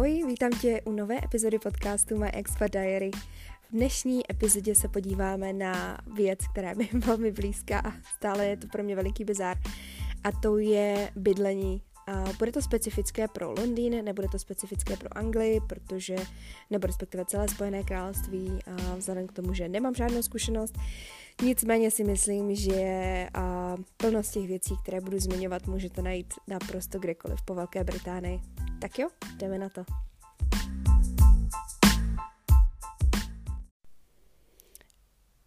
Ahoj, vítám tě u nové epizody podcastu My Expat Diary. V dnešní epizodě se podíváme na věc, která je mi velmi blízká a stále je to pro mě veliký bizár. A to je bydlení a bude to specifické pro Londýn, nebude to specifické pro Anglii, protože, nebo respektive celé Spojené království, a vzhledem k tomu, že nemám žádnou zkušenost. Nicméně si myslím, že a plnost těch věcí, které budu zmiňovat, můžete najít naprosto kdekoliv po Velké Británii. Tak jo, jdeme na to.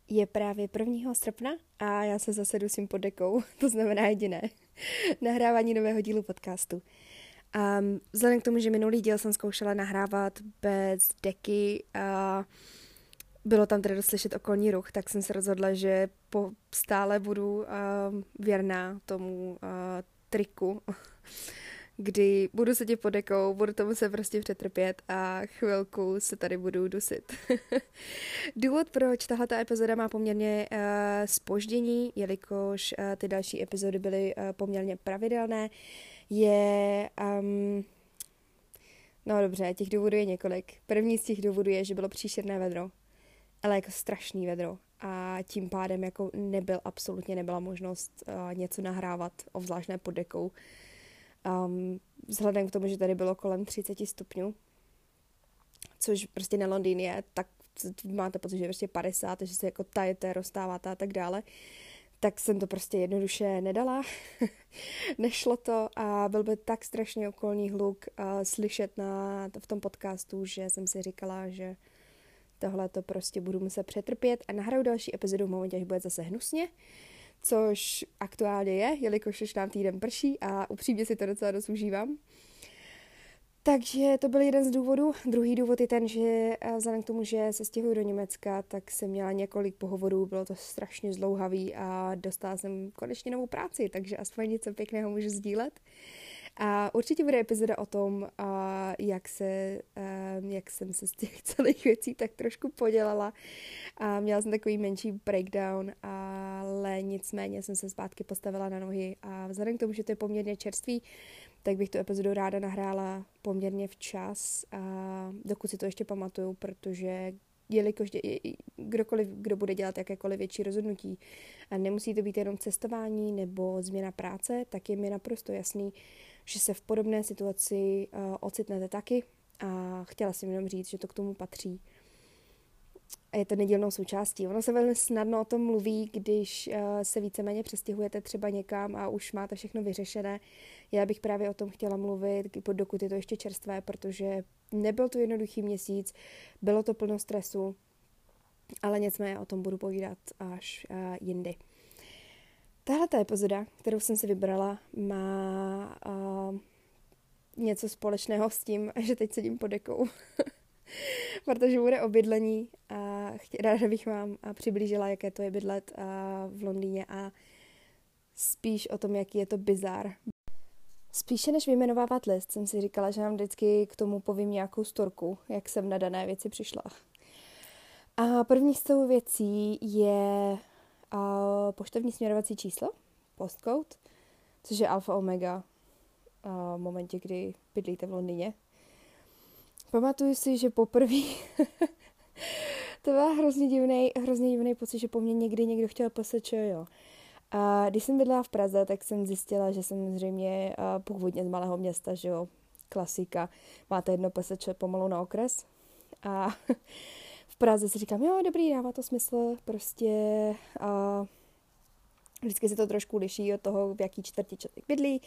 Je právě 1. srpna a já se zase dusím pod dekou, to znamená jediné. Nahrávání nového dílu podcastu. Um, vzhledem k tomu, že minulý díl jsem zkoušela nahrávat bez deky a bylo tam tedy doslyšet okolní ruch, tak jsem se rozhodla, že po stále budu uh, věrná tomu uh, triku kdy budu sedět pod dekou, budu tomu se prostě přetrpět a chvilku se tady budu dusit. Důvod, proč tahle epizoda má poměrně uh, spoždění, jelikož uh, ty další epizody byly uh, poměrně pravidelné, je... Um, no dobře, těch důvodů je několik. První z těch důvodů je, že bylo příšerné vedro, ale jako strašný vedro a tím pádem jako nebyl, absolutně nebyla možnost uh, něco nahrávat, obzvláštné pod dekou. Um, vzhledem k tomu, že tady bylo kolem 30 stupňů, což prostě na Londýn je, tak máte pocit, že je prostě 50, že se jako tajete, rozstáváte a tak dále, tak jsem to prostě jednoduše nedala. Nešlo to a byl by tak strašně okolní hluk uh, slyšet na, v tom podcastu, že jsem si říkala, že tohle to prostě budu muset přetrpět a nahraju další epizodu v momentě, až bude zase hnusně. Což aktuálně je, jelikož už nám týden prší a upřímně si to docela dost užívám. Takže to byl jeden z důvodů. Druhý důvod je ten, že vzhledem k tomu, že se stěhuji do Německa, tak jsem měla několik pohovorů, bylo to strašně zlouhavý a dostala jsem konečně novou práci, takže aspoň něco pěkného můžu sdílet. A určitě bude epizoda o tom, jak, se, jak jsem se z těch celých věcí tak trošku podělala. A měla jsem takový menší breakdown, ale nicméně jsem se zpátky postavila na nohy a vzhledem k tomu, že to je poměrně čerstvý, tak bych tu epizodu ráda nahrála poměrně včas, a dokud si to ještě pamatuju, protože jelikož kdokoliv, kdo bude dělat jakékoliv větší rozhodnutí, a nemusí to být jenom cestování nebo změna práce, tak je mi naprosto jasný, že se v podobné situaci uh, ocitnete taky a chtěla jsem jenom říct, že to k tomu patří. A je to nedílnou součástí. Ono se velmi snadno o tom mluví, když uh, se víceméně přestěhujete třeba někam a už máte všechno vyřešené. Já bych právě o tom chtěla mluvit, dokud je to ještě čerstvé, protože nebyl to jednoduchý měsíc, bylo to plno stresu, ale nicméně o tom budu povídat až uh, jindy. Tahle ta epizoda, kterou jsem si vybrala, má uh, něco společného s tím, že teď sedím pod dekou. Protože bude o bydlení a ráda bych vám přiblížila, jaké to je bydlet uh, v Londýně a spíš o tom, jaký je to bizar. Spíše než vyjmenovávat list, jsem si říkala, že vám vždycky k tomu povím nějakou storku, jak jsem na dané věci přišla. A první z toho věcí je a poštovní směrovací číslo, postcode, což je alfa omega a v momentě, kdy bydlíte v Londýně. Pamatuju si, že poprvé to byl hrozně divný, hrozně divný pocit, že po mně někdy někdo chtěl PSČ, jo. A když jsem bydlela v Praze, tak jsem zjistila, že jsem zřejmě původně z malého města, že jo, klasika. Máte jedno PSČ pomalu na okres. A Praze si říkám, jo, dobrý, dává to smysl, prostě a vždycky se to trošku liší od toho, v jaký čtvrti člověk bydlí.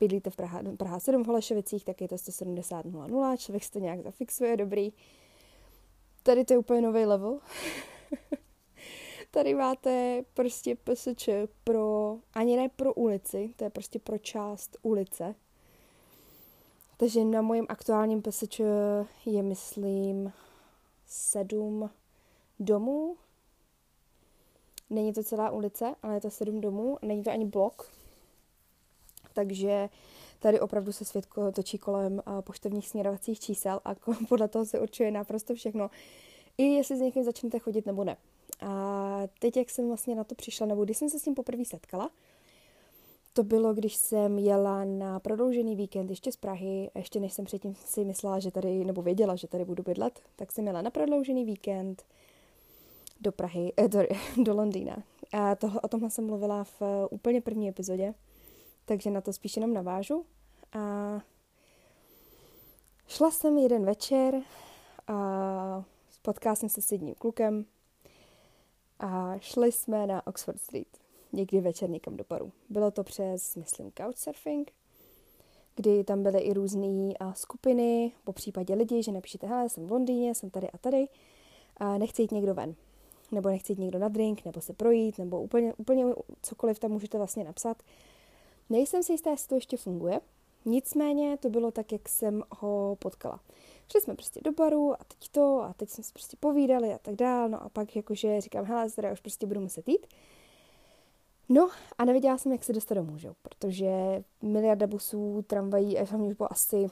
Bydlíte v Praha, Praha 7 v Holešovicích, tak je to 170 00, člověk si to nějak zafixuje, dobrý. Tady to je úplně nový level. Tady máte prostě PSČ pro, ani ne pro ulici, to je prostě pro část ulice. Takže na mojem aktuálním PSČ je, myslím, sedm domů. Není to celá ulice, ale je to sedm domů. Není to ani blok. Takže tady opravdu se svět točí kolem poštovních směrovacích čísel a podle toho se určuje naprosto všechno. I jestli s někým začnete chodit nebo ne. A teď, jak jsem vlastně na to přišla, nebo když jsem se s tím poprvé setkala, to bylo, když jsem jela na prodloužený víkend ještě z Prahy, ještě než jsem předtím si myslela, že tady, nebo věděla, že tady budu bydlet, tak jsem jela na prodloužený víkend do Prahy, eh, do, do Londýna. A to, o tomhle jsem mluvila v uh, úplně první epizodě, takže na to spíš jenom navážu. A šla jsem jeden večer a spotkala jsem se s jedním klukem a šli jsme na Oxford Street někdy večer někam do Paru. Bylo to přes, myslím, Couchsurfing, kdy tam byly i různé skupiny, po případě lidi, že napíšete, hele, jsem v Londýně, jsem tady a tady, a nechci jít někdo ven, nebo nechci jít někdo na drink, nebo se projít, nebo úplně, úplně cokoliv tam můžete vlastně napsat. Nejsem si jistá, jestli to ještě funguje, nicméně to bylo tak, jak jsem ho potkala. Šli jsme prostě do baru a teď to a teď jsme se prostě povídali a tak dál, no a pak jakože říkám, hele, zde už prostě budu muset jít. No a nevěděla jsem, jak se dostat domů, že? protože miliarda busů, tramvají, a hlavně už bylo asi,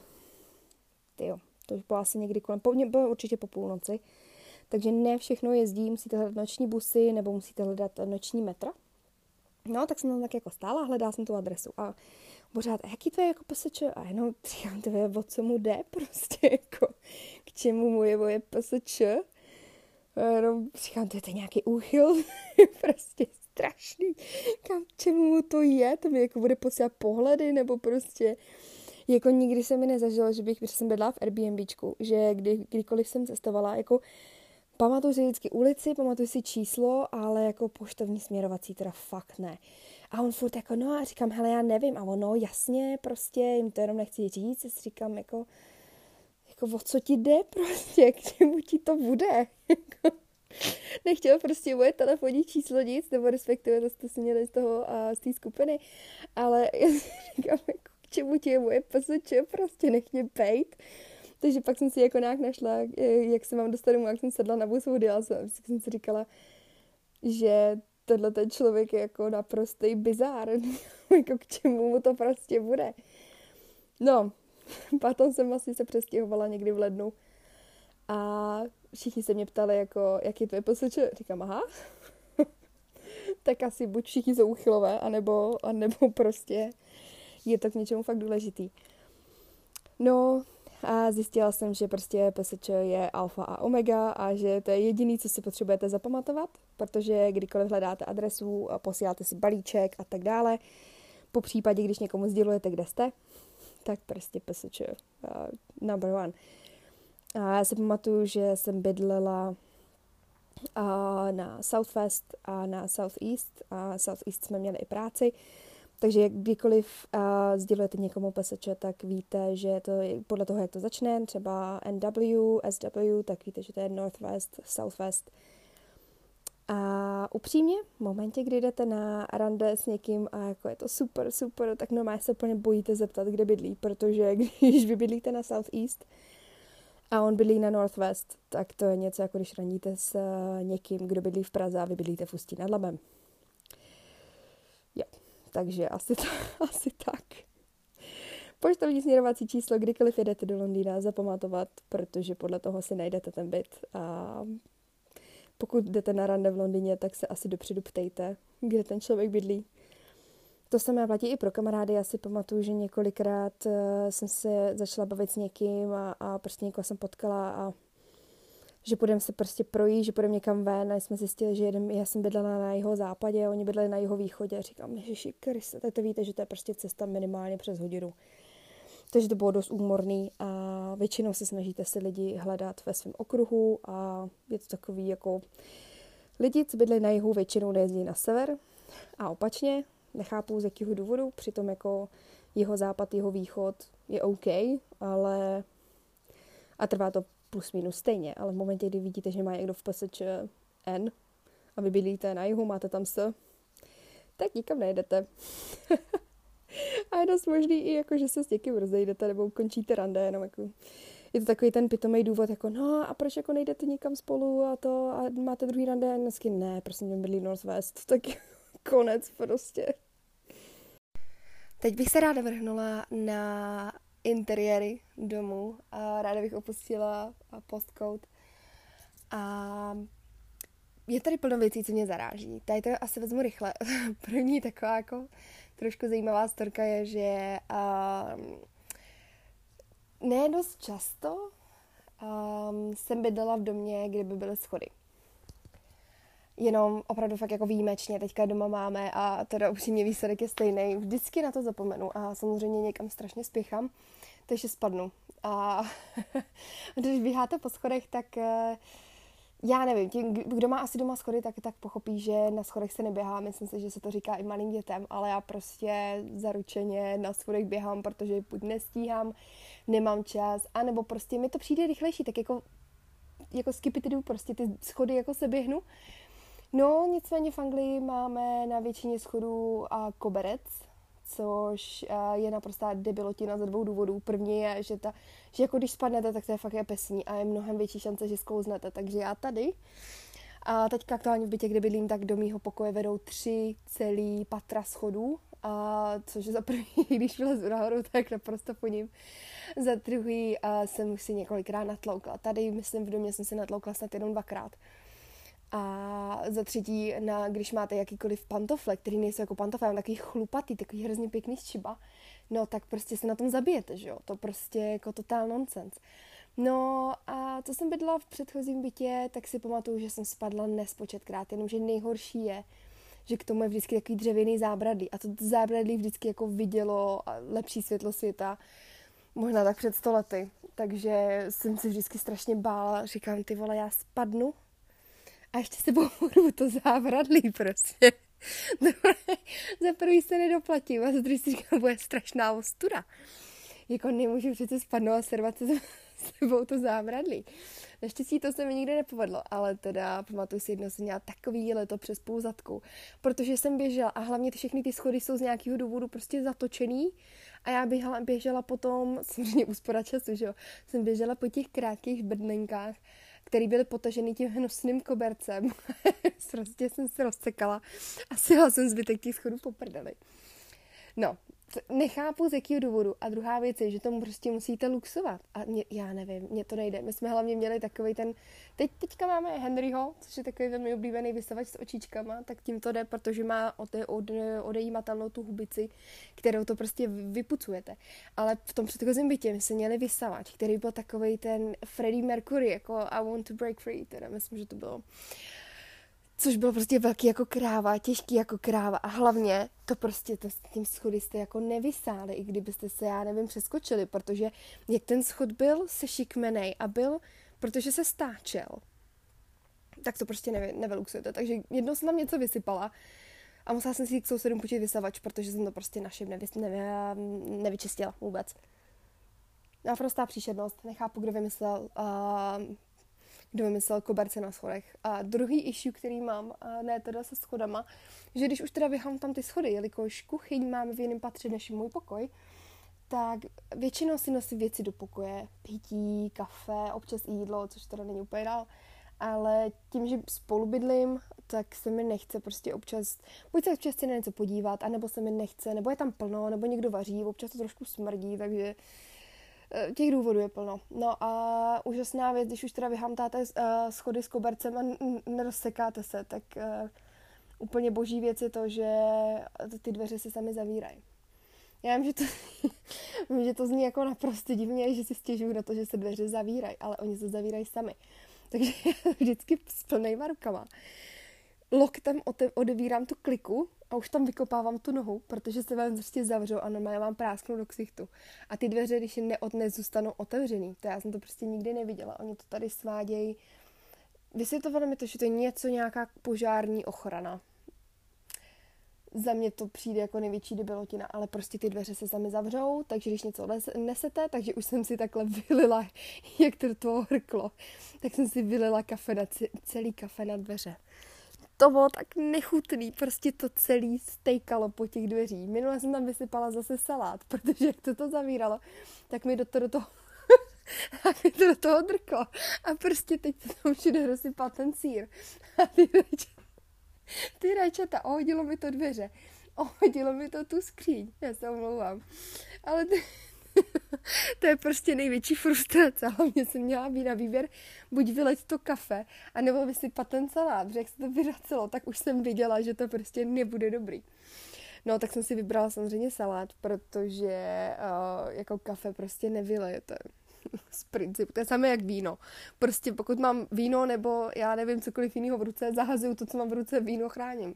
tyjo, to už bylo asi někdy kolem, po, bylo určitě po půlnoci, takže ne všechno jezdí, musíte hledat noční busy nebo musíte hledat noční metra. No, tak jsem tam tak jako stála, hledala jsem tu adresu a pořád, a jaký to je jako PSČ? A jenom říkám, to je, o co mu jde prostě, jako, k čemu mu je moje PSČ? A jenom říkám, to je to nějaký úchyl, prostě strašný. Kam, čemu mu to je? To mi jako bude posílat pohledy, nebo prostě jako nikdy se mi nezažilo, že bych, když jsem bydla v Airbnbčku, že kdy, kdykoliv jsem cestovala, jako pamatuju si vždycky ulici, pamatuju si číslo, ale jako poštovní směrovací teda fakt ne. A on furt jako, no a říkám, hele, já nevím. A ono, jasně, prostě, jim to jenom nechci říct. Říkám, jako, jako o co ti jde prostě, k čemu ti to bude. Nechtěl prostě moje telefonní číslo nic, nebo respektive to jste si měli z toho a z té skupiny, ale já si říkám, jako, k čemu ti je moje PSČ, prostě nech mě bejt. Takže pak jsem si jako nějak našla, jak se mám dostat domů, jak jsem sedla na bus a jsem, jsem si říkala, že tenhle ten člověk je jako naprostý bizár, jako k čemu mu to prostě bude. No, potom jsem asi se přestěhovala někdy v lednu a všichni se mě ptali, jako, jaký je tvoje posluče. Říkám, aha. tak asi buď všichni jsou uchylové, anebo, anebo prostě je to k něčemu fakt důležitý. No a zjistila jsem, že prostě PSČ je alfa a omega a že to je jediný, co si potřebujete zapamatovat, protože kdykoliv hledáte adresu a posíláte si balíček a tak dále, po případě, když někomu sdělujete, kde jste, tak prostě PSČ uh, number one. A já si pamatuju, že jsem bydlela a na Southwest a na Southeast a Southeast jsme měli i práci, takže kdykoliv uh, sdělujete někomu PSČ, tak víte, že to je podle toho, jak to začne, třeba NW, SW, tak víte, že to je Northwest, Southwest. A upřímně, v momentě, kdy jdete na rande s někým a jako je to super, super, tak normálně se úplně bojíte zeptat, kde bydlí, protože když vy bydlíte na Southeast, a on bydlí na Northwest, tak to je něco jako když raníte s uh, někým, kdo bydlí v Praze a vy bydlíte v Ústí nad Labem. Jo, takže asi, to, asi tak. Poštovní směrovací číslo, kdykoliv jedete do Londýna, zapamatovat, protože podle toho si najdete ten byt. A pokud jdete na rande v Londýně, tak se asi dopředu ptejte, kde ten člověk bydlí. To samé platí i pro kamarády. Já si pamatuju, že několikrát uh, jsem se začala bavit s někým a, a prostě někoho jsem potkala a že půjdeme se prostě projít, že půjdeme někam ven a jsme zjistili, že jeden, já jsem bydlela na jeho západě a oni bydleli na jeho východě a říkám, ježiši Kriste, tak to víte, že to je prostě cesta minimálně přes hodinu. Takže to bylo dost úmorný a většinou se snažíte si lidi hledat ve svém okruhu a je to takový jako lidi, co bydli na jihu, většinou nejezdí na sever a opačně, nechápu z jakého důvodu, přitom jako jeho západ, jeho východ je OK, ale a trvá to plus minus stejně, ale v momentě, kdy vidíte, že má někdo v PSČ N a vy bydlíte na jihu, máte tam S, tak nikam nejdete. a je dost možný i jako, že se s někým rozejdete nebo ukončíte rande, jenom jako je to takový ten pitomý důvod, jako no a proč jako nejdete nikam spolu a to? A máte druhý rande? A dnesky ne, prosím mě bydlí Northwest, tak konec prostě. Teď bych se ráda vrhnula na interiéry domu a ráda bych opustila postcode a je tady plno věcí, co mě zaráží. Tady to asi vezmu rychle. První taková jako trošku zajímavá storka je, že uh, ne dost často um, jsem bydlela v domě, kde by byly schody. Jenom opravdu fakt jako výjimečně, teďka doma máme a teda upřímně výsledek je stejný. Vždycky na to zapomenu a samozřejmě někam strašně spěchám, takže spadnu. A když běháte po schodech, tak uh, já nevím, tím, kdo má asi doma schody, tak, tak pochopí, že na schodech se neběhá. Myslím si, že se to říká i malým dětem, ale já prostě zaručeně na schodech běhám, protože buď nestíhám, nemám čas, anebo prostě mi to přijde rychlejší, tak jako, jako skipitidu prostě ty schody jako se běhnu. No, nicméně v Anglii máme na většině schodů a koberec, což je naprostá debilotina ze dvou důvodů. První je, že, ta, že jako když spadnete, tak to je fakt je pesní a je mnohem větší šance, že sklouznete. Takže já tady a teďka aktuálně v bytě, kde bydlím, tak do mýho pokoje vedou tři celý patra schodů, a což je za první, když vylezu nahoru, tak naprosto po ním. Za druhý a jsem si několikrát natloukla. Tady, myslím, v domě jsem si natloukla snad jenom dvakrát. A za třetí, na, když máte jakýkoliv pantofle, který nejsou jako pantofle, ale takový chlupatý, takový hrozně pěkný čiba, no tak prostě se na tom zabijete, že jo? To prostě jako totál nonsens. No a co jsem bydla v předchozím bytě, tak si pamatuju, že jsem spadla nespočetkrát, jenomže nejhorší je, že k tomu je vždycky takový dřevěný zábradlí a to zábradlí vždycky jako vidělo lepší světlo světa, možná tak před stolety. Takže jsem se vždycky strašně bála, říkám, ty vole, já spadnu a ještě se budu to závradlí prostě. za prvý se nedoplatím a za druhý si říkám, bude strašná ostuda. Jako nemůžu přece spadnout a servat se sebou to závradlí. Naštěstí to se mi nikdy nepovedlo, ale teda pamatuju si jedno, jsem měla takový leto přes půl zadku, protože jsem běžela a hlavně ty všechny ty schody jsou z nějakého důvodu prostě zatočený a já běžela, běžela potom, samozřejmě úspora času, že jo, jsem běžela po těch krátkých brdlinkách který byly potažený tím hnusným kobercem. prostě jsem se rozsekala a sila jsem zbytek těch schodů po prdeli. No, nechápu z jakého důvodu. A druhá věc je, že tomu prostě musíte luxovat. A mě, já nevím, mně to nejde. My jsme hlavně měli takový ten, teď, teďka máme Henryho, což je takový velmi oblíbený vysavač s očičkama, tak tím to jde, protože má od, od, odejímatelnou tu hubici, kterou to prostě vypucujete. Ale v tom předchozím bytě my jsme měli vysavač, který byl takový ten Freddie Mercury, jako I want to break free, teda myslím, že to bylo. Uh, což bylo prostě velký jako kráva, těžký jako kráva a hlavně to prostě to s tím schody jste jako nevysáli, i kdybyste se, já nevím, přeskočili, protože jak ten schod byl sešikmenej a byl, protože se stáčel, tak to prostě nevy, nevyluxujete. Takže jednou jsem tam něco vysypala a musela jsem si k sousedům počít vysavač, protože jsem to prostě našim nevy, nevy, nevyčistila vůbec. Naprostá příšernost, nechápu, kdo vymyslel uh, kdo vymyslel koberce na schodech. A druhý issue, který mám, a ne teda se schodama, že když už teda vyhám tam ty schody, jelikož kuchyň mám v jiném patře než můj pokoj, tak většinou si nosím věci do pokoje. Pití, kafe, občas jídlo, což teda není úplně dál. Ale tím, že spolu bydlím, tak se mi nechce prostě občas, buď se občas chci na něco podívat, anebo se mi nechce, nebo je tam plno, nebo někdo vaří, občas to trošku smrdí, takže těch důvodů je plno. No a úžasná věc, když už teda vyhamtáte uh, schody s kobercem a nerozsekáte se, tak uh, úplně boží věc je to, že ty dveře se sami zavírají. Já vím, že to, vím, že to zní jako naprosto divně, že si stěžuju na to, že se dveře zavírají, ale oni se zavírají sami. Takže vždycky s plnýma rukama loktem odevírám tu kliku a už tam vykopávám tu nohu, protože se vám prostě zavřou a normálně vám prásknou do ksichtu. A ty dveře, když je neodnes, zůstanou otevřený. To já jsem to prostě nikdy neviděla. Oni to tady svádějí. Vysvětlovali mi to, že to je něco, nějaká požární ochrana. Za mě to přijde jako největší debilotina, ale prostě ty dveře se sami zavřou, takže když něco nesete, takže už jsem si takhle vylila, jak to toho hrklo, tak jsem si vylila kafe na celý kafe na dveře to bylo tak nechutný, prostě to celý stejkalo po těch dveří. Minule jsem tam vysypala zase salát, protože jak to to zavíralo, tak mi do, to, do toho tak mi to do toho drklo. A prostě teď se tam všude rozsypal ten sír. A ty rajčata, ty rajčata, ohodilo mi to dveře. Ohodilo mi to tu skříň. Já se omlouvám. Ale ty, to je prostě největší frustrace. Hlavně jsem měla být na výběr buď vyleť to kafe, anebo vysypat ten salát, protože jak se to vyracelo, tak už jsem viděla, že to prostě nebude dobrý. No, tak jsem si vybrala samozřejmě salát, protože uh, jako kafe prostě nevylejete z principu. To je samé jak víno. Prostě pokud mám víno nebo já nevím cokoliv jiného v ruce, zahazuju to, co mám v ruce, víno chráním.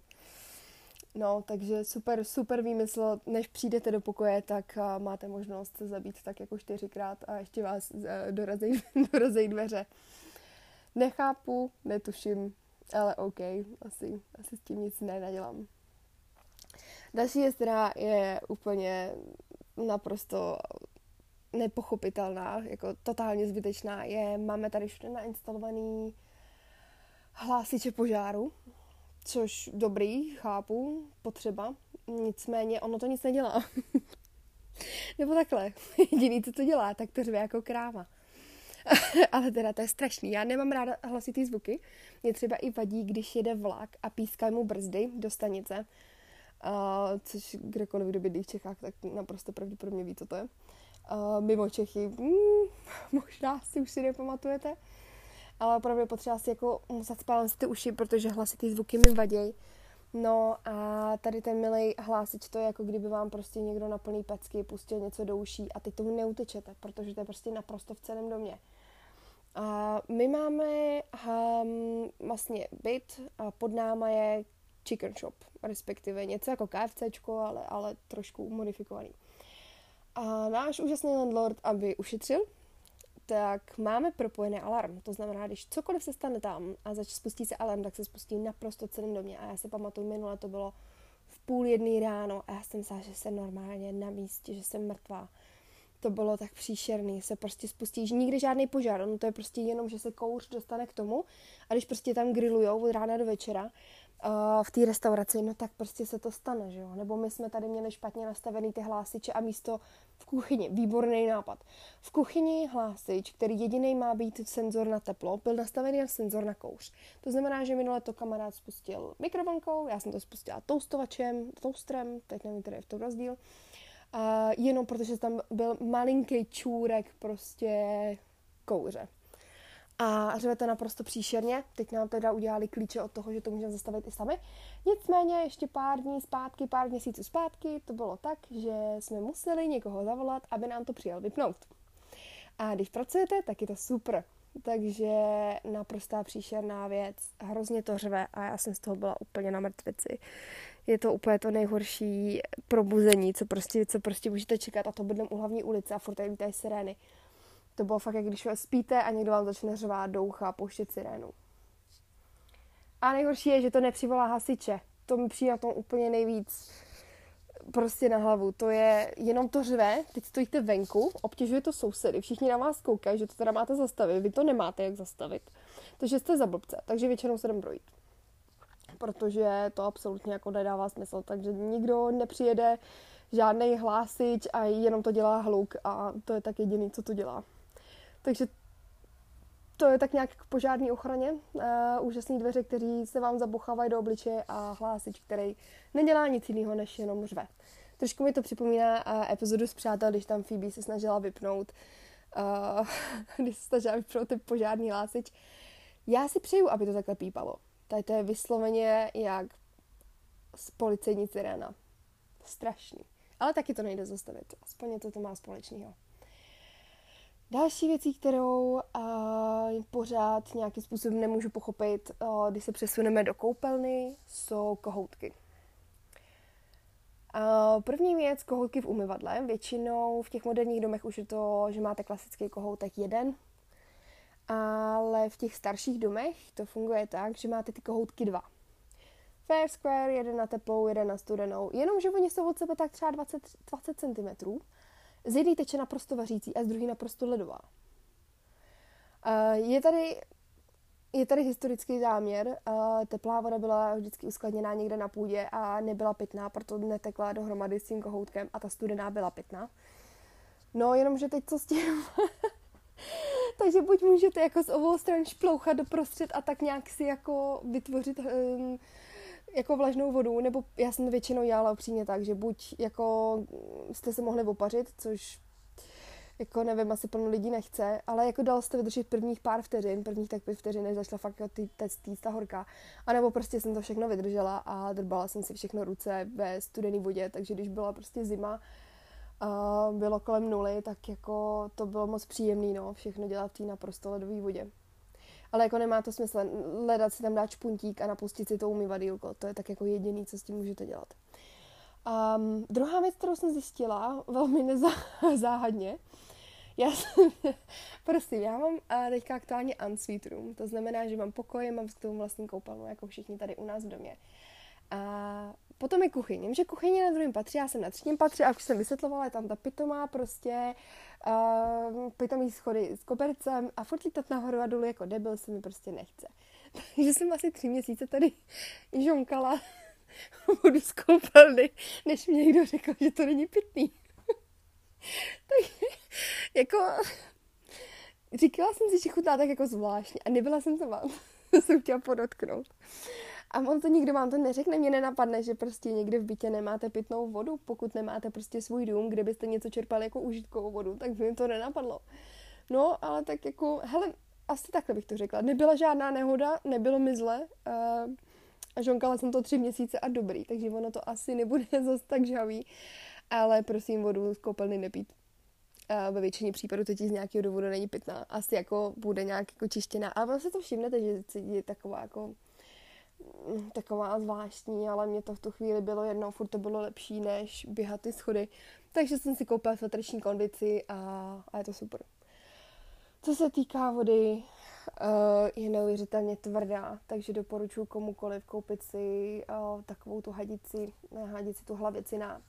No, takže super, super výmysl. Než přijdete do pokoje, tak máte možnost se zabít tak jako čtyřikrát a ještě vás uh, dorazí, dorazí dveře. Nechápu, netuším, ale OK, asi, asi s tím nic nenadělám. Další věc, která je úplně naprosto nepochopitelná, jako totálně zbytečná, je, máme tady všude nainstalovaný hlásiče požáru, což dobrý, chápu, potřeba, nicméně ono to nic nedělá. Nebo takhle, jediný, co to dělá, tak to řve jako kráva. Ale teda to je strašný. Já nemám ráda hlasitý zvuky. Mě třeba i vadí, když jede vlak a pískají mu brzdy do stanice, uh, což kdekoliv, kdo bydlí v Čechách, tak naprosto pravděpodobně ví, co to je. Uh, mimo Čechy, mm, možná si už si nepamatujete, ale opravdu potřeba si jako muset spálit si ty uši, protože hlasitý zvuky mi vadějí. No a tady ten milý hlásič, to je jako kdyby vám prostě někdo na plný pecky pustil něco do uší a teď tomu neutečete, protože to je prostě naprosto v celém domě. A my máme um, vlastně byt a pod náma je chicken shop, respektive něco jako KFCčko, ale, ale trošku modifikovaný. A náš úžasný landlord, aby ušetřil, tak máme propojený alarm. To znamená, když cokoliv se stane tam a zač spustí se alarm, tak se spustí naprosto celém domě. A já si pamatuju, minule to bylo v půl jedný ráno a já jsem myslela, že jsem normálně na místě, že jsem mrtvá. To bylo tak příšerný, se prostě spustí, že nikdy žádný požár, no to je prostě jenom, že se kouř dostane k tomu a když prostě tam grillujou od rána do večera, v té restauraci, no tak prostě se to stane, že jo. Nebo my jsme tady měli špatně nastavený ty hlásiče a místo v kuchyni, výborný nápad. V kuchyni hlásič, který jediný má být senzor na teplo, byl nastavený na senzor na kouř. To znamená, že minule to kamarád spustil mikrovlnkou, já jsem to spustila toustovačem, toastrem, teď nevím, který je v tom rozdíl. A jenom protože tam byl malinký čůrek prostě kouře a řve to naprosto příšerně. Teď nám teda udělali klíče od toho, že to můžeme zastavit i sami. Nicméně ještě pár dní zpátky, pár měsíců zpátky, to bylo tak, že jsme museli někoho zavolat, aby nám to přijel vypnout. A když pracujete, tak je to super. Takže naprostá příšerná věc, hrozně to řve a já jsem z toho byla úplně na mrtvici. Je to úplně to nejhorší probuzení, co prostě, co prostě můžete čekat a to bydlím u hlavní ulice a furt tady lítají sirény. To bylo fakt, jak když spíte a někdo vám začne řvát, doucha, pouštět sirénu. A nejhorší je, že to nepřivolá hasiče. To mi přijde na tom úplně nejvíc prostě na hlavu. To je jenom to řve, teď stojíte venku, obtěžuje to sousedy, všichni na vás koukají, že to teda máte zastavit, vy to nemáte jak zastavit. Takže jste za blbce, takže většinou se jdem projít. Protože to absolutně jako nedává smysl, takže nikdo nepřijede, žádný hlásič a jenom to dělá hluk a to je tak jediný, co to dělá. Takže to je tak nějak k požární ochraně. Uh, úžasný dveře, který se vám zabuchávají do obličeje a hlásič, který nedělá nic jiného, než jenom řve. Trošku mi to připomíná uh, epizodu s přátel, když tam Phoebe se snažila vypnout, uh, když se snažila vypnout ten požární hlásič. Já si přeju, aby to takhle pípalo. Tady to je vysloveně jak z policejní sirena. Strašný. Ale taky to nejde zastavit. Aspoň něco to má společného. Další věcí, kterou uh, pořád nějakým způsobem nemůžu pochopit, uh, když se přesuneme do koupelny, jsou kohoutky. Uh, první věc, kohoutky v umyvadle. Většinou v těch moderních domech už je to, že máte klasický kohoutek jeden, ale v těch starších domech to funguje tak, že máte ty kohoutky dva. Fair square, jeden na teplou, jeden na studenou. Jenomže oni jsou od sebe tak třeba 20, 20 cm z jedné teče naprosto vařící a z druhé naprosto ledová. Je tady je tady historický záměr. Teplá voda byla vždycky uskladněná někde na půdě a nebyla pitná, proto netekla dohromady s tím kohoutkem a ta studená byla pitná. No, jenomže teď co s tím? Takže buď můžete jako z obou stran šplouchat doprostřed a tak nějak si jako vytvořit um, jako vlažnou vodu, nebo já jsem většinou dělala upřímně tak, že buď jako jste se mohli opařit, což jako nevím, asi plno lidí nechce, ale jako dalo jste vydržet prvních pár vteřin, prvních tak pět vteřin, než zašla fakt ty, ty, ta horká. A nebo prostě jsem to všechno vydržela a drbala jsem si všechno ruce ve studené vodě, takže když byla prostě zima, a bylo kolem nuly, tak jako to bylo moc příjemný, no, všechno dělat v té naprosto ledové vodě. Ale jako nemá to smysl, ledat si tam dát špuntík a napustit si to umývadýlko, to je tak jako jediný, co s tím můžete dělat. Um, druhá věc, kterou jsem zjistila velmi nezáhadně, já jsem, prosím, já mám teďka aktuálně ensuite room, to znamená, že mám pokoj, mám k tomu vlastní koupelnu, jako všichni tady u nás v domě. A potom je kuchyně. že kuchyně na druhém patře, já jsem na třetím patře a už jsem vysvětlovala, je tam ta pitomá prostě, uh, pitomý schody s kobercem a furt lítat nahoru a dolů jako debil se mi prostě nechce. Takže jsem asi tři měsíce tady žonkala vodu z koupelny, než mě někdo řekl, že to není pitný. tak jako říkala jsem si, že chutná tak jako zvláštně a nebyla jsem to vám. to jsem chtěla podotknout. A on to nikdo vám to neřekne, mě nenapadne, že prostě někde v bytě nemáte pitnou vodu, pokud nemáte prostě svůj dům, kde byste něco čerpali jako užitkovou vodu, tak by mi to nenapadlo. No, ale tak jako, hele, asi takhle bych to řekla. Nebyla žádná nehoda, nebylo mi zle. Uh, a žonkala jsem to tři měsíce a dobrý, takže ono to asi nebude zase tak žavý, ale prosím vodu z koupelny nepít. A ve většině případů teď z nějakého důvodu není pitná. Asi jako bude nějak jako čištěná. A vlastně to všimnete, že je taková jako taková zvláštní, ale mě to v tu chvíli bylo jedno, furt to bylo lepší, než běhat ty schody. Takže jsem si koupila filtrační kondici a, a je to super. Co se týká vody, uh, je neuvěřitelně tvrdá, takže doporučuji komukoliv koupit si uh, takovou tu hadici, ne hadici, tu hlavici na,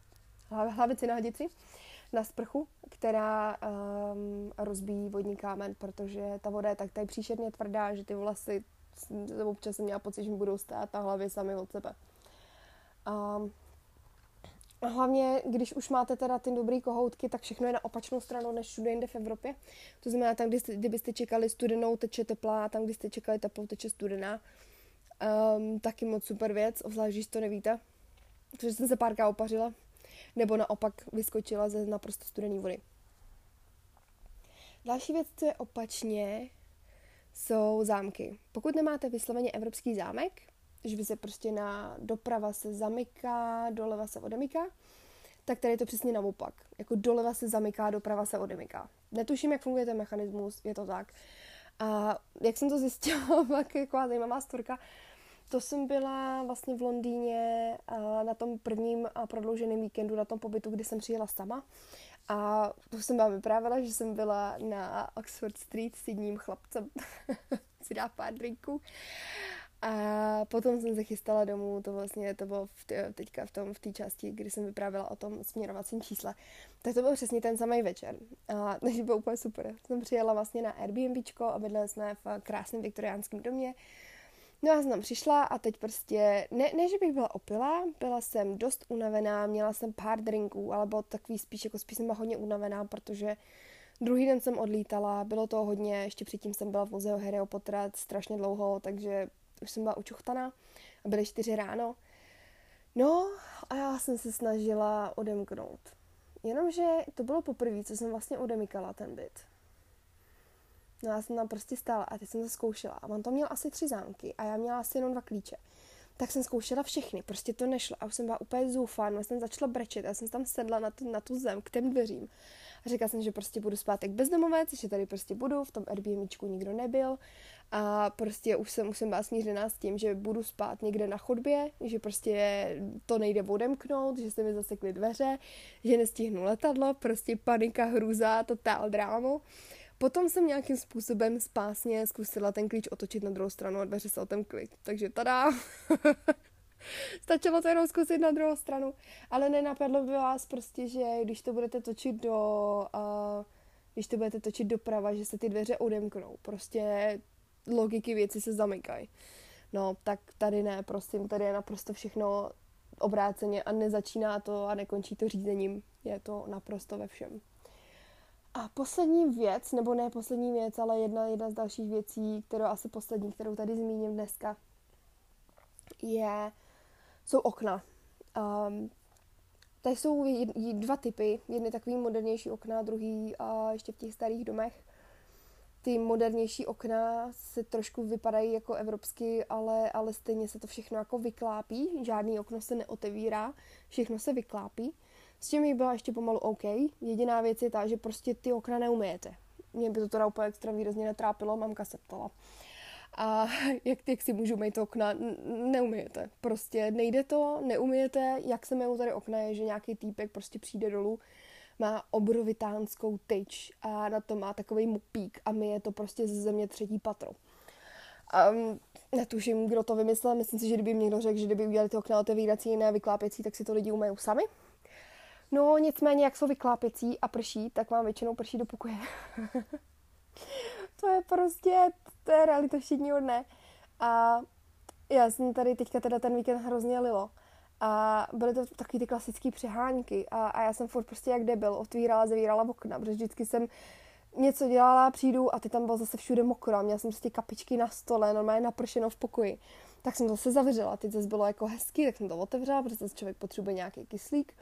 hlavici na hadici na sprchu, která um, rozbíjí vodní kámen, protože ta voda je tak tady příšerně tvrdá, že ty vlasy občas jsem měla pocit, že mi budou stát na hlavě sami od sebe. A hlavně, když už máte teda ty dobrý kohoutky, tak všechno je na opačnou stranu než všude jinde v Evropě. To znamená, tam, kdy kdybyste čekali studenou, teče teplá, tam, kdy jste čekali teplou, teče studená. Um, taky moc super věc, obzvlášť, když to nevíte. Takže jsem se párkrát opařila. Nebo naopak vyskočila ze naprosto studené vody. Další věc, co je opačně, jsou zámky. Pokud nemáte vysloveně evropský zámek, že by se prostě na doprava se zamyká, doleva se odemyká, tak tady je to přesně naopak. Jako doleva se zamyká, doprava se odemyká. Netuším, jak funguje ten mechanismus, je to tak. A jak jsem to zjistila, tak jako zajímavá storka, to jsem byla vlastně v Londýně na tom prvním prodlouženém víkendu, na tom pobytu, kdy jsem přijela sama. A to jsem vám vyprávěla, že jsem byla na Oxford Street s jedním chlapcem, si dá pár drinků. A potom jsem se chystala domů, to vlastně to bylo v tě, teďka v tom v té části, kdy jsem vyprávěla o tom směrovacím čísle. Tak to byl přesně ten samý večer. A takže bylo úplně super. Jsem přijela vlastně na Airbnbčko a bydleli jsme v krásném viktoriánském domě. No a jsem přišla a teď prostě, ne, ne, že bych byla opilá, byla jsem dost unavená, měla jsem pár drinků, ale bylo takový spíš, jako spíš jsem byla hodně unavená, protože druhý den jsem odlítala, bylo to hodně, ještě předtím jsem byla v muzeu Harryho Pottera strašně dlouho, takže už jsem byla učuchtaná a byly čtyři ráno. No a já jsem se snažila odemknout. Jenomže to bylo poprvé, co jsem vlastně odemykala ten byt. No já jsem tam prostě stála a teď jsem to zkoušela. A on to měl asi tři zámky a já měla asi jenom dva klíče. Tak jsem zkoušela všechny, prostě to nešlo a už jsem byla úplně zoufá, no jsem začala brečet, já jsem tam sedla na tu, na tu zem k těm dveřím a říkala jsem, že prostě budu spát jak bezdomovec, že tady prostě budu, v tom Airbnbčku nikdo nebyl a prostě už jsem, už jsem byla smířená s tím, že budu spát někde na chodbě, že prostě to nejde odemknout, že se mi zasekly dveře, že nestihnu letadlo, prostě panika, hrůza, totál drámu. Potom jsem nějakým způsobem spásně zkusila ten klíč otočit na druhou stranu a dveře se otemkly. Takže tada! Stačilo to jenom zkusit na druhou stranu. Ale nenapadlo by vás prostě, že když to budete točit do... Uh, když to budete točit doprava, že se ty dveře odemknou. Prostě logiky věci se zamykají. No, tak tady ne, prosím, tady je naprosto všechno obráceně a nezačíná to a nekončí to řízením. Je to naprosto ve všem. A poslední věc, nebo ne poslední věc, ale jedna, jedna z dalších věcí, kterou asi poslední, kterou tady zmíním dneska, je, jsou okna. Um, Tady jsou dva typy. Jedny takový modernější okna, druhý a ještě v těch starých domech. Ty modernější okna se trošku vypadají jako evropsky, ale, ale stejně se to všechno jako vyklápí. Žádný okno se neotevírá, všechno se vyklápí. S tím byla ještě pomalu OK. Jediná věc je ta, že prostě ty okna neumijete. Mě by to teda úplně extra výrazně netrápilo, mamka se ptala. A jak, jak si můžu mít okna? Neumijete. Prostě nejde to, neumijete. Jak se mého tady okna je, že nějaký týpek prostě přijde dolů, má obrovitánskou tyč a na to má takový mupík a my je to prostě ze země třetí patro. Um, netuším, kdo to vymyslel, myslím si, že kdyby někdo řekl, že kdyby udělali ty okna otevírací jiné vyklápěcí, tak si to lidi umejou sami. No nicméně, jak jsou vyklápěcí a prší, tak vám většinou prší do pokoje. to je prostě, to je realita všedního dne. A já jsem tady teďka teda ten víkend hrozně lilo. A byly to taky ty klasické přehánky. A, a já jsem furt prostě jak debil, otvírala, zavírala okna, protože vždycky jsem něco dělala, přijdu a ty tam bylo zase všude mokro. Měla jsem prostě kapičky na stole, normálně napršeno v pokoji. Tak jsem to zase zavřela, teď zase bylo jako hezky, tak jsem to otevřela, protože člověk potřebuje nějaký kyslík.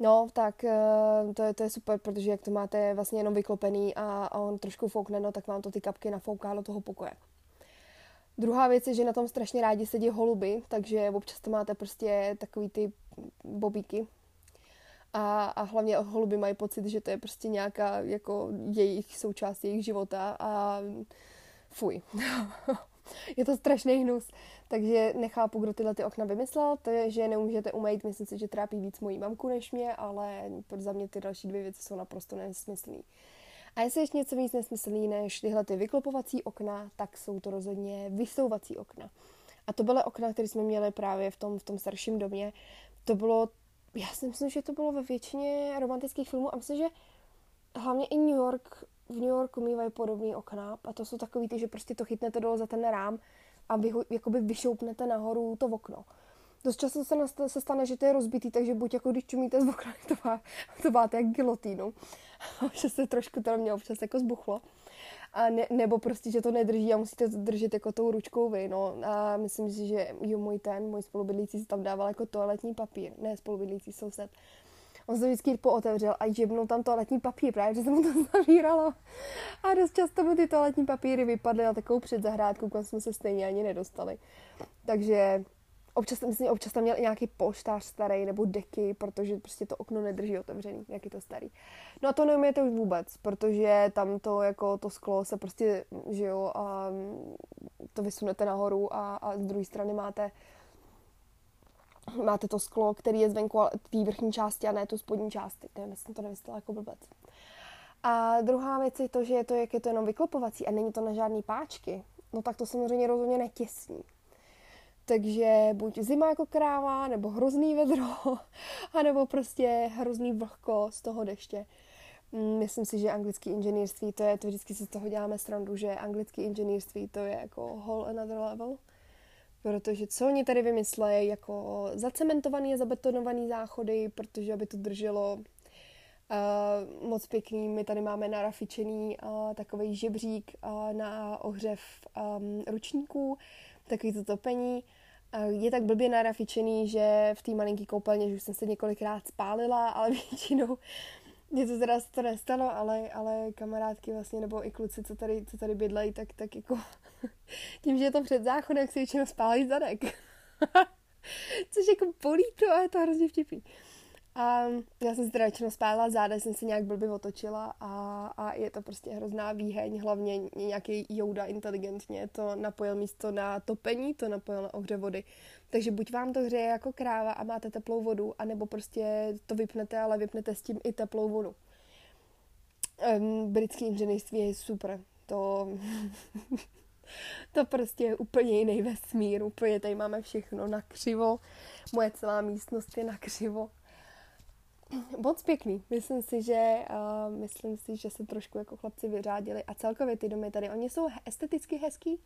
No, tak eh, to je, to je super, protože jak to máte vlastně jenom vyklopený a, a on trošku foukne, no, tak vám to ty kapky nafouká do toho pokoje. Druhá věc je, že na tom strašně rádi sedí holuby, takže občas to máte prostě takový ty bobíky. A, a hlavně holuby mají pocit, že to je prostě nějaká jako jejich součást jejich života a fuj. je to strašný hnus. Takže nechápu, kdo tyhle ty okna vymyslel. To je, že nemůžete umýt, myslím si, že trápí víc mojí mamku než mě, ale za mě ty další dvě věci jsou naprosto nesmyslné. A jestli ještě něco víc nesmyslný než tyhle ty vyklopovací okna, tak jsou to rozhodně vysouvací okna. A to byly okna, které jsme měli právě v tom, v tom starším domě. To bylo, já si myslím, že to bylo ve většině romantických filmů a myslím, že hlavně i New York, v New Yorku mývají podobné okna a to jsou takový ty, že prostě to chytnete dolů za ten rám a vy jakoby vyšoupnete nahoru to okno. Dost často se, nastane, se stane, že to je rozbitý, takže buď jako když čumíte z okna, to, má, to máte jak gilotínu. že se trošku to mě občas jako zbuchlo. A ne, nebo prostě, že to nedrží a musíte to držet jako tou ručkou vy, no. A myslím si, že jo, můj ten, můj spolubydlící si tam dával jako toaletní papír, ne spolubydlící soused. On se vždycky pootevřel a žebnul tam toaletní papír, právě, že se mu to zavíralo. A dost často mu ty toaletní papíry vypadly na takovou předzahrádku, kam jsme se stejně ani nedostali. Takže občas, myslím, občas tam měl i nějaký poštář starý nebo deky, protože prostě to okno nedrží otevřený, jak je to starý. No a to neumíte už vůbec, protože tam to jako to sklo se prostě, že jo, a to vysunete nahoru a, a z druhé strany máte máte to sklo, který je zvenku té vrchní části a ne tu spodní části. Nevím, jsem to nevystala jako blbec. A druhá věc je to, že je to, jak je to jenom vyklopovací a není to na žádný páčky, no tak to samozřejmě rozhodně netěsní. Takže buď zima jako kráva, nebo hrozný vedro, anebo prostě hrozný vlhko z toho deště. Mm, myslím si, že anglický inženýrství, to je, to vždycky si z toho děláme srandu, že anglický inženýrství to je jako whole another level. Protože co oni tady vymyslejí, jako zacementovaný a zabetonovaný záchody, protože aby to drželo uh, moc pěkný. My tady máme narafičený uh, takový žebřík uh, na ohřev um, ručníků, takový to topení. Uh, je tak blbě narafičený, že v té malinké koupelně, že už jsem se několikrát spálila, ale většinou mně to teda to nestalo, ale, ale kamarádky vlastně, nebo i kluci, co tady, co tady bydlejí, tak, tak jako tím, že je to před záchodem, si většinou spálí zadek. Což jako bolí to a je to hrozně vtipný. A já jsem si teda většinou spálila záda, jsem se nějak blbě otočila a, a je to prostě hrozná výheň, hlavně nějaký Jouda inteligentně to napojil místo na topení, to napojil na ohře vody. Takže buď vám to hřeje jako kráva a máte teplou vodu, anebo prostě to vypnete, ale vypnete s tím i teplou vodu. Um, britský inženýrství je super. To, to prostě je úplně jiný vesmír. Úplně tady máme všechno na křivo. Moje celá místnost je na křivo. Moc pěkný. Myslím si, že uh, myslím si, že se trošku jako chlapci vyřádili a celkově ty domy tady, oni jsou esteticky hezký,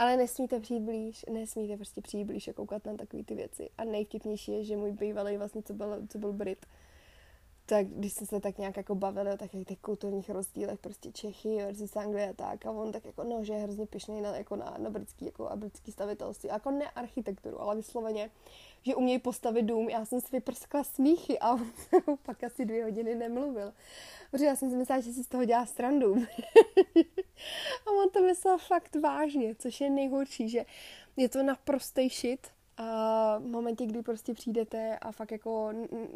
ale nesmíte přijít blíž, nesmíte prostě přijít blíž a koukat na takové ty věci. A nejvtipnější je, že můj bývalý vlastně, co byl, co byl Brit, tak když jsme se tak nějak jako bavili o takových těch kulturních rozdílech, prostě Čechy versus Anglie a tak, a on tak jako, no, že je hrozně pišný na, jako na, na britský, jako a britský stavitelství, jako ne architekturu, ale vysloveně, že umějí postavit dům, já jsem si vyprskla smíchy a on pak asi dvě hodiny nemluvil. Protože já jsem si myslela, že si z toho dělá strandu. a on to myslel fakt vážně, což je nejhorší, že je to naprostý shit, a v momentě, kdy prostě přijdete a fakt jako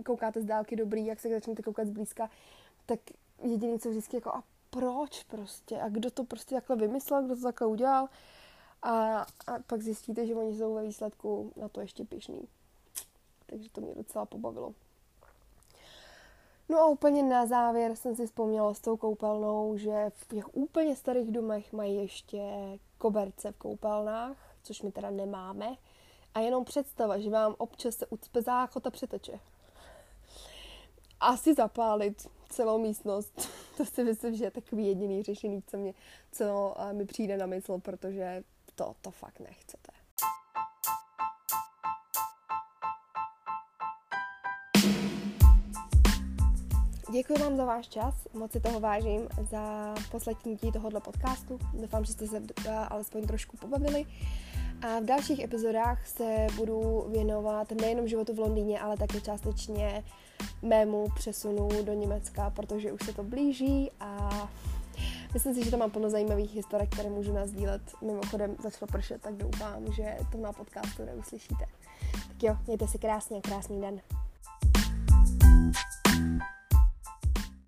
koukáte z dálky dobrý, jak se začnete koukat zblízka, tak jediný, co vždycky jako a proč prostě a kdo to prostě takhle vymyslel, kdo to takhle udělal a, a pak zjistíte, že oni jsou ve výsledku na to ještě pišný. Takže to mě docela pobavilo. No a úplně na závěr jsem si vzpomněla s tou koupelnou, že v těch úplně starých domech mají ještě koberce v koupelnách, což my teda nemáme. A jenom představa, že vám občas se ucpe záchod a přeteče. Asi zapálit celou místnost, to si myslím, že je takový jediný řešení, co, mě, co mi přijde na mysl, protože to, to fakt nechcete. Děkuji vám za váš čas, moc si toho vážím za poslechnutí tohohle podcastu. Doufám, že jste se alespoň trošku pobavili. A v dalších epizodách se budu věnovat nejenom životu v Londýně, ale také částečně mému přesunu do Německa, protože už se to blíží a myslím si, že to mám plno zajímavých historek, které můžu nazdílet. Mimochodem začalo pršet, tak doufám, že to na podcastu neuslyšíte. Tak jo, mějte si krásně krásný den.